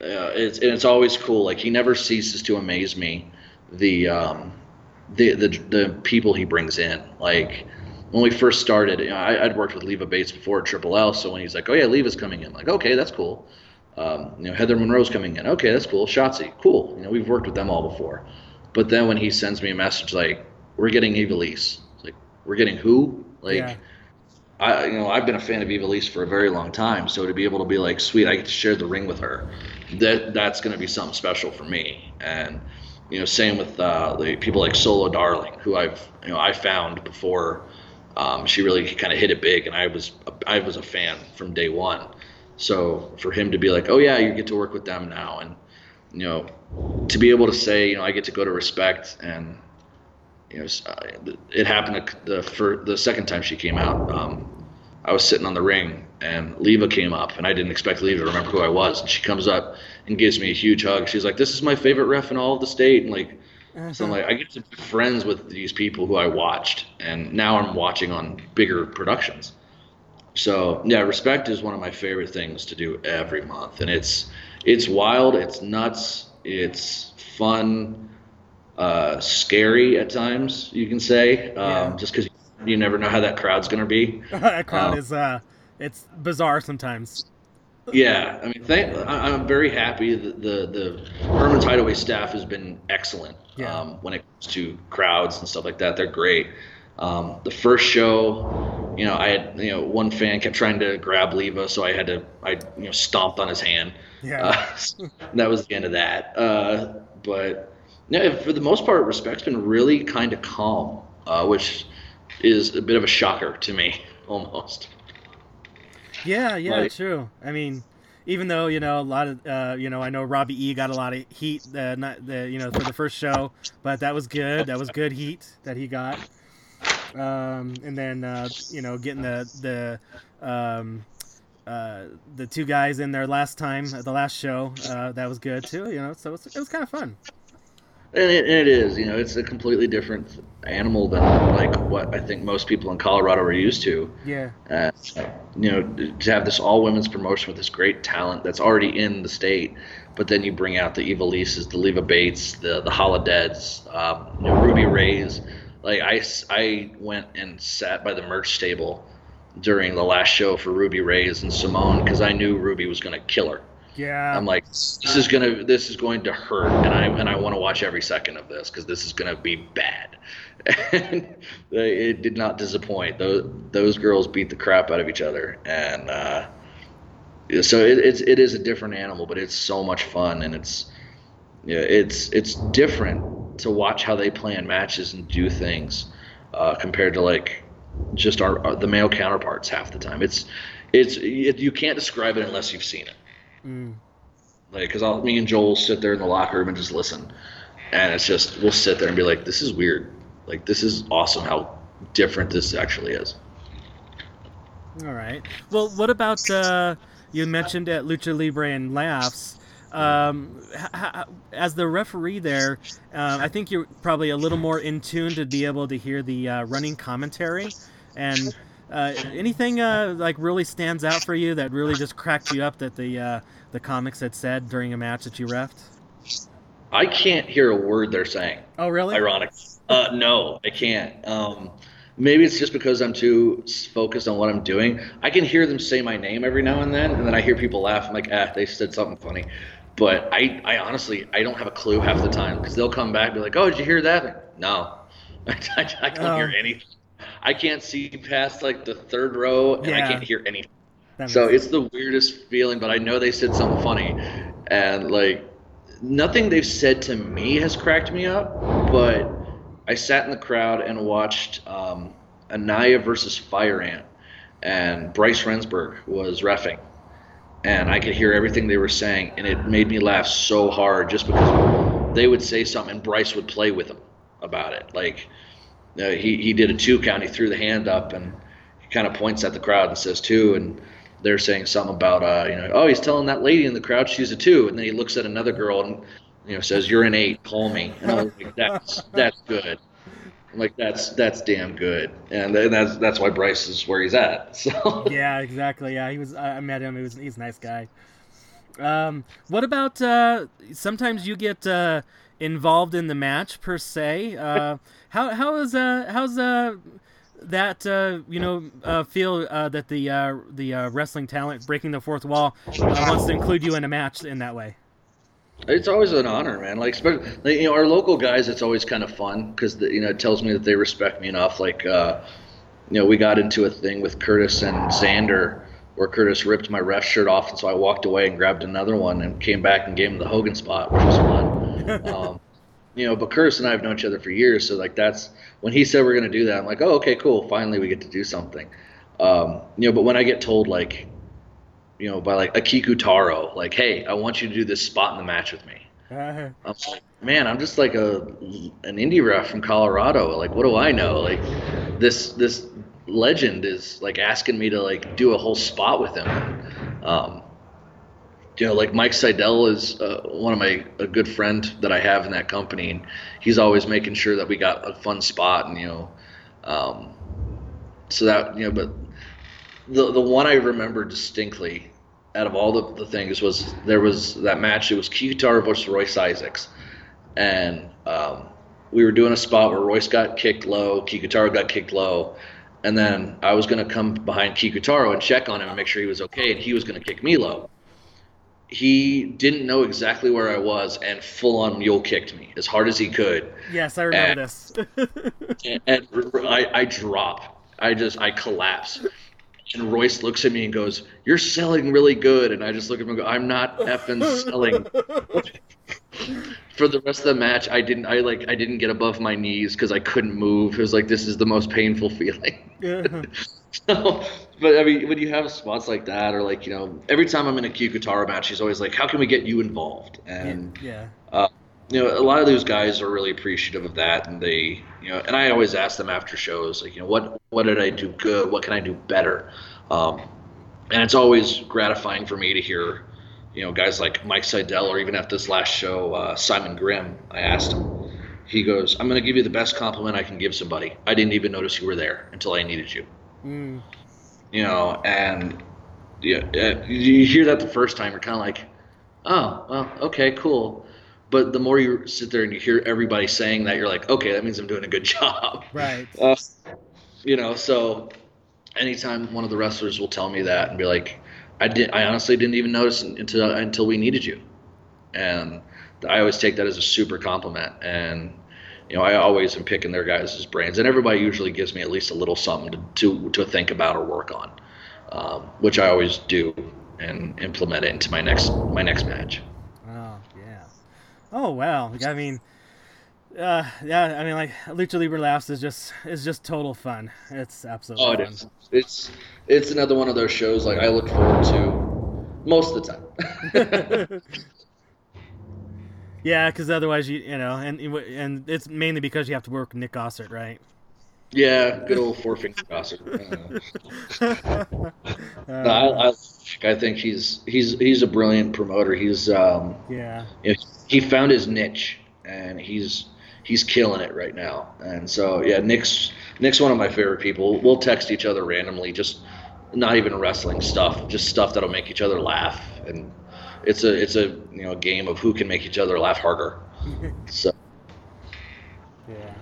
uh, it's and it's always cool. Like he never ceases to amaze me. The um, the the the people he brings in. Like when we first started, you know, I, I'd worked with Leva Bates before at Triple L. So when he's like, "Oh yeah, Leva's coming in," like, "Okay, that's cool." Um, you know, Heather Monroe's coming in. Okay, that's cool. Shotzi, cool. You know, we've worked with them all before. But then when he sends me a message like, "We're getting Ivelisse," like, "We're getting who?" Like. Yeah. I, you know, I've been a fan of Eva Ivelisse for a very long time. So to be able to be like, sweet, I get to share the ring with her, that that's going to be something special for me. And you know, same with uh, the people like Solo Darling, who I've you know I found before um, she really kind of hit it big, and I was I was a fan from day one. So for him to be like, oh yeah, you get to work with them now, and you know, to be able to say, you know, I get to go to Respect and you know, uh, it happened the for the second time she came out. Um, I was sitting on the ring and Leva came up, and I didn't expect Leva to remember who I was. And she comes up and gives me a huge hug. She's like, "This is my favorite ref in all of the state," and like, so I'm like, I get to be friends with these people who I watched, and now I'm watching on bigger productions. So yeah, respect is one of my favorite things to do every month, and it's it's wild, it's nuts, it's fun, uh, scary at times. You can say, um, Yeah. just because you never know how that crowd's gonna be. that crowd Oh. is uh, it's bizarre sometimes. Yeah, I mean, thank, I, I'm very happy that the the Herman's Hideaway staff has been excellent Yeah. um, when it comes to crowds and stuff like that. They're great. Um, the first show, you know, I had you know one fan kept trying to grab Leva, so I had to I you know stomped on his hand. Yeah. Uh, that was the end of that. Uh, but yeah, for the most part, respect's been really kind of calm, uh, which is a bit of a shocker to me almost. Yeah, yeah, Like- true. I mean, even though you know a lot of uh, you know, I know Robbie E got a lot of heat, uh, not the you know for the first show, but that was good. That was good heat that he got. Um, and then uh, you know, getting the the um, uh, the two guys in there last time, at the last show, uh, that was good too. You know, so it was, it was kind of fun. And it, and it is, you know, it's a completely different animal than like what I think most people in Colorado are used to. Yeah, Uh, you know, to have this all women's promotion with this great talent that's already in the state, but then you bring out the Ivelisses, the Leva Bates, the the Holideads, um, you know, Ruby Raze. Like I, I went and sat by the merch table during the last show for Ruby Raze and Simone because I knew Ruby was going to kill her. Yeah. I'm like, this is gonna, this is going to hurt, and I and I want to watch every second of this because this is gonna be bad. And it did not disappoint. Those those girls beat the crap out of each other, and uh, so it, it's it is a different animal, but it's so much fun, and it's yeah, it's it's different to watch how they plan matches and do things uh, compared to like just our, our, the male counterparts half the time. It's it's it, you can't describe it unless you've seen it. Mm. Like, because I'll me and Joel sit there in the locker room and just listen, and it's just we'll sit there and be like, "This is weird. Like, this is awesome. How different this actually is." All right. Well, what about uh, you mentioned at Lucha Libre and Laughs? Um, as the referee there, uh, I think you're probably a little more in tune to be able to hear the uh, running commentary. And uh, anything uh, like really stands out for you that really just cracked you up that the uh, the comics had said during a match that you refed? I can't hear a word they're saying. Oh, really? Ironic. Uh, no, I can't. Um, maybe it's just because I'm too focused on what I'm doing. I can hear them say my name every now and then, and then I hear people laugh. I'm like, ah, they said something funny. But I, I honestly, I don't have a clue half the time because they'll come back and be like, oh, did you hear that? No, I, I, I can't oh. hear anything. I can't see past like the third row, and yeah. I can't hear anything. So it's the weirdest feeling, but I know they said something funny, and like nothing they've said to me has cracked me up, but I sat in the crowd and watched um, Anaya versus Fire Ant, and Bryce Remsburg was refing, and I could hear everything they were saying, and it made me laugh so hard just because they would say something and Bryce would play with them about it. Like uh, he he did a two count, he threw the hand up, and he kind of points at the crowd and says two, and they're saying something about uh, you know, oh, he's telling that lady in the crowd she's a two, and then he looks at another girl and you know says, "You're an eight, call me." And I'm like, "That's that's good." I'm like that's that's damn good, and that's that's why Bryce is where he's at. So yeah, exactly. Yeah, he was. I met him. He was he's a nice guy. Um, what about uh, sometimes you get uh, involved in the match per se? Uh, how how is uh how's uh that uh, you know uh, feel uh, that the uh, the uh, wrestling talent breaking the fourth wall uh, wants to include you in a match in that way. It's always an honor, man. Like, you know, our local guys, it's always kind of fun because you know it tells me that they respect me enough. Like, uh, you know, we got into a thing with Curtis and Xander where Curtis ripped my ref shirt off, and so I walked away and grabbed another one and came back and gave him the Hogan spot, which was fun. um, you know, but Curtis and I have known each other for years, so like that's when he said we're gonna do that. I'm like, oh, okay, cool. Finally, we get to do something. Um, you know, but when I get told like, you know, by like a Kikutaro, like, hey, I want you to do this spot in the match with me. Uh-huh. I'm like, man, I'm just like a an indie ref from Colorado. Like, what do I know? Like, this this legend is like asking me to like do a whole spot with him. Um, you know, like Mike Seidel is uh, one of my a good friend that I have in that company, and he's always making sure that we got a fun spot, and you know, um, so that you know, but the the one I remember distinctly out of all the, the things was there was that match. It was Kikutaro versus Royce Isaacs, and um, we were doing a spot where Royce got kicked low, Kikutaro got kicked low, and then I was going to come behind Kikutaro and check on him and make sure he was okay, and he was going to kick me low he didn't know exactly where I was and full on mule kicked me as hard as he could. Yes, I remember and, this. and, and I, I drop. I just I collapse. And Royce looks at me and goes, "You're selling really good." And I just look at him and go, "I'm not effing selling." For the rest of the match, I didn't. I like. I didn't get above my knees because I couldn't move. It was like this is the most painful feeling. Yeah. so, but I mean, when you have spots like that, or like you know, every time I'm in a Kikutaro match, she's always like, "How can we get you involved?" And yeah, uh, you know, a lot of those guys are really appreciative of that, and they, you know, and I always ask them after shows, like, you know, what what did I do good? What can I do better? Um, and it's always gratifying for me to hear, you know, guys like Mike Seidel, or even at this last show, uh, Simon Grimm. I asked him. He goes, "I'm going to give you the best compliment I can give somebody. I didn't even notice you were there until I needed you." Mm. You know, and yeah, uh, you hear that the first time, you're kind of like, oh, well, okay, cool. But the more you sit there and you hear everybody saying that, you're like, okay, that means I'm doing a good job. Right. Uh, you know, so anytime one of the wrestlers will tell me that and be like, I did, I honestly didn't even notice until until we needed you, and I always take that as a super compliment. And you know, I always am picking their guys' brains, and everybody usually gives me at least a little something to to, to think about or work on, um, which I always do and implement it into my next my next match. Oh yeah. Oh wow! I mean, uh, yeah, I mean, like Lucha Libre Laughs is just is just total fun. It's absolutely. Oh, it fun. is. It's it's another one of those shows like I look forward to most of the time. yeah, because otherwise you you know, and and it's mainly because you have to work Nick Gossett, right? Yeah, good old four finger Gossett. Uh, no, I, I, I, think he's he's he's a brilliant promoter. He's um, yeah. You know, he found his niche, and he's he's killing it right now. And so yeah, Nick's Nick's one of my favorite people. We'll text each other randomly, just not even wrestling stuff, just stuff that'll make each other laugh. And it's a it's a you know game of who can make each other laugh harder. so yeah.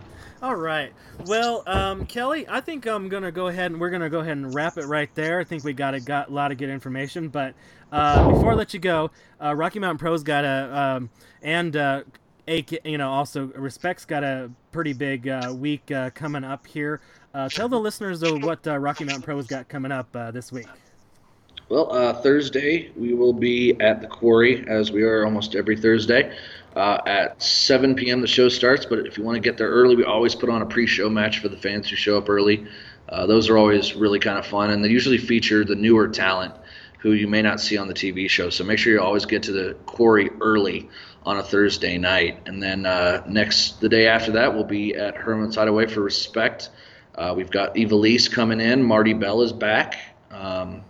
All right. Well, um, Kelly, I think I'm gonna go ahead and we're gonna go ahead and wrap it right there. I think we got a got a lot of good information. But uh, before I let you go, uh, Rocky Mountain Pro's got a um, and uh, a you know also Respect's got a pretty big uh, week uh, coming up here. Uh, tell the listeners though what Rocky Mountain Pro's got coming up this week. Well, Thursday we will be at the quarry as we are almost every Thursday. Uh, at 7 p.m. the show starts, but if you want to get there early, we always put on a pre-show match for the fans who show up early. Uh, those are always really kind of fun, and they usually feature the newer talent who you may not see on the TV show. So make sure you always get to the quarry early on a Thursday night, and then uh, next the day after that we'll be at Herman's Hideaway for Respect. Uh, we've got Ivelisse coming in. Marti Belle is back. Um,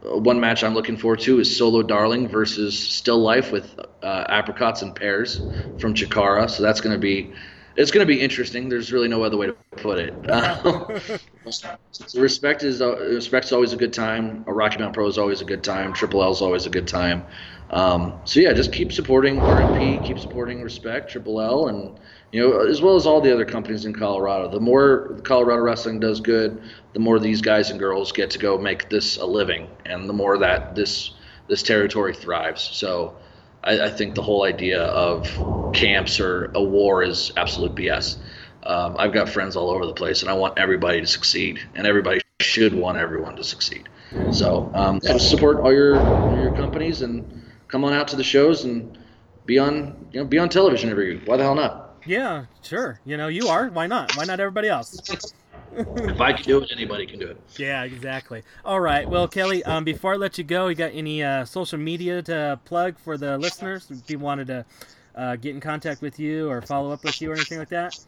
one match I'm looking forward to is Solo Darling versus Still Life with uh, apricots and pears from Chikara. So that's going to be it's going to be interesting. There's really no other way to put it. Uh, respect is uh, respect's always a good time. A Rocky Mountain Pro is always a good time. Triple L is always a good time. Um, so yeah, just keep supporting RMP, keep supporting Respect, Triple L, and you know as well as all the other companies in Colorado. The more Colorado wrestling does good, the more these guys and girls get to go make this a living, and the more that this this territory thrives. So I, I think the whole idea of camps or a war is absolute BS. Um, I've got friends all over the place, and I want everybody to succeed, and everybody should want everyone to succeed. So um, support all your your companies and come on out to the shows and be on you know be on television every week. Why the hell not? Yeah, sure. You know you are. Why not? Why not everybody else? if I can do it, anybody can do it. Yeah, exactly. All right. Well, Kelly, um, before I let you go, you got any uh, social media to plug for the listeners? If you wanted to uh, get in contact with you or follow up with you or anything like that?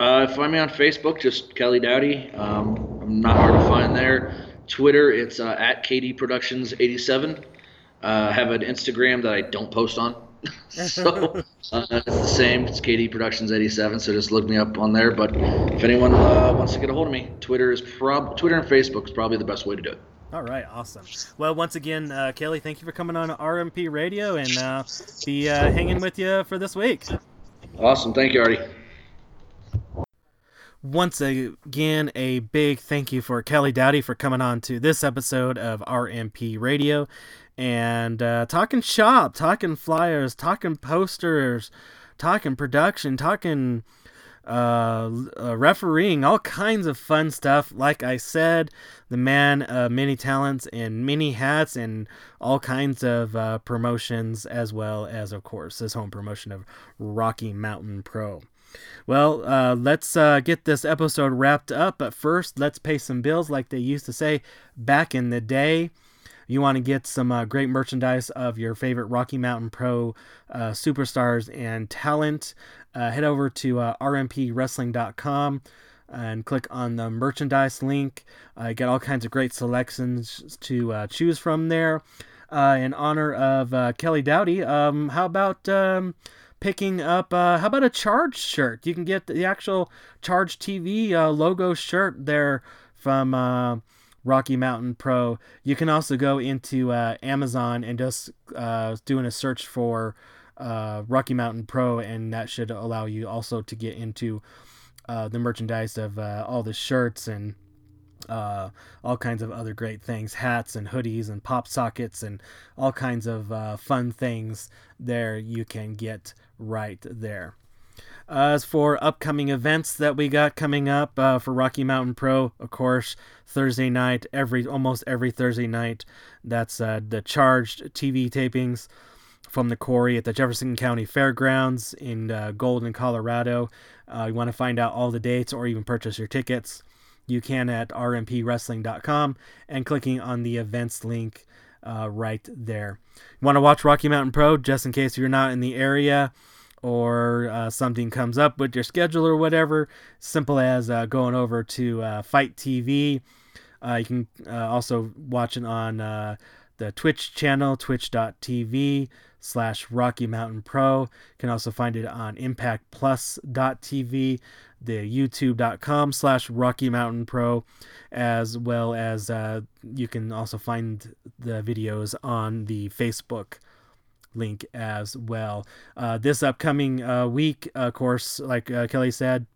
Uh, find me on Facebook, just Kelly Dowdy. Um, I'm not hard to find there. Twitter, it's uh, at KD Productions 87. Uh, have an Instagram that I don't post on. so uh, it's the same. It's KD Productions 87. So just look me up on there. But if anyone uh, wants to get a hold of me, Twitter is prob Twitter and Facebook is probably the best way to do it. All right, awesome. Well, once again, uh, Kelly, thank you for coming on RMP Radio and uh, be uh, hanging with you for this week. Awesome. Thank you, Artie. Once again, a big thank you for Kelly Dowdy for coming on to this episode of RMP Radio and uh, talking shop, talking flyers, talking posters, talking production, talking uh, uh, refereeing, all kinds of fun stuff. Like I said, the man uh, many talents and many hats and all kinds of uh, promotions, as well as, of course, his home promotion of Rocky Mountain Pro. Well, uh, let's uh, get this episode wrapped up, but first, let's pay some bills like they used to say back in the day you want to get some uh, great merchandise of your favorite Rocky Mountain Pro uh, superstars and talent, uh, head over to uh, rmpwrestling.com and click on the merchandise link. Uh, get all kinds of great selections to uh, choose from there. in honor of Kelly Dowdy, um, how about um, picking up? how about a Charge shirt? You can get the actual Charge TV logo shirt there from Rocky Mountain Pro. You can also go into uh, Amazon and just uh, doing a search for uh, Rocky Mountain Pro, and that should allow you also to get into uh, the merchandise of uh, all the shirts and uh, all kinds of other great things hats and hoodies and pop sockets and all kinds of fun things there you can get right there. As for upcoming events that we got coming up uh, for Rocky Mountain Pro, of course, Thursday night, every almost every Thursday night, that's uh, the charged TV tapings. from the quarry at the Jefferson County Fairgrounds in uh, Golden, Colorado. Uh, you want to find out all the dates or even purchase your tickets, you can at rmpwrestling.com and clicking on the events link uh, right there. You want to watch Rocky Mountain Pro just in case you're not in the area or uh, something comes up with your schedule or whatever. Simple as uh, going over to uh, FITE TV. Uh, you can uh, also watch it on uh, the Twitch channel, twitch.tv slash Rocky Mountain Pro. You can also find it on impactplus.tv, the youtube.com slash Rocky Mountain Pro, as well as you can also find the videos on the Facebook link as well. Uh, this upcoming uh, week, of course, like uh, Kelly said,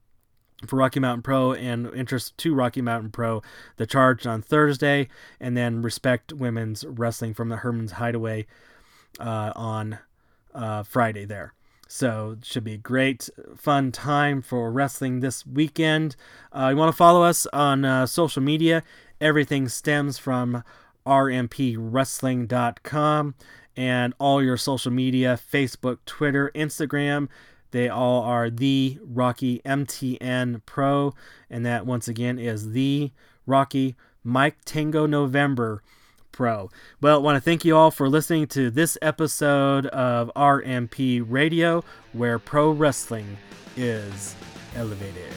for Rocky Mountain Pro and interest to Rocky Mountain Pro, the charge on Thursday, and then Respect Women's Wrestling from the Herman's Hideaway uh, on uh, Friday there. So should be a great, fun time for wrestling this weekend. Uh, you want to follow us on uh, social media. Everything stems from rmpwrestling.com and all your social media Facebook, Twitter, Instagram. They all are the Rocky MTN Pro. And that, once again, is the Rocky Mike Tango November Pro. Well, I want to thank you all for listening to this episode of RMP Radio, where pro wrestling is elevated.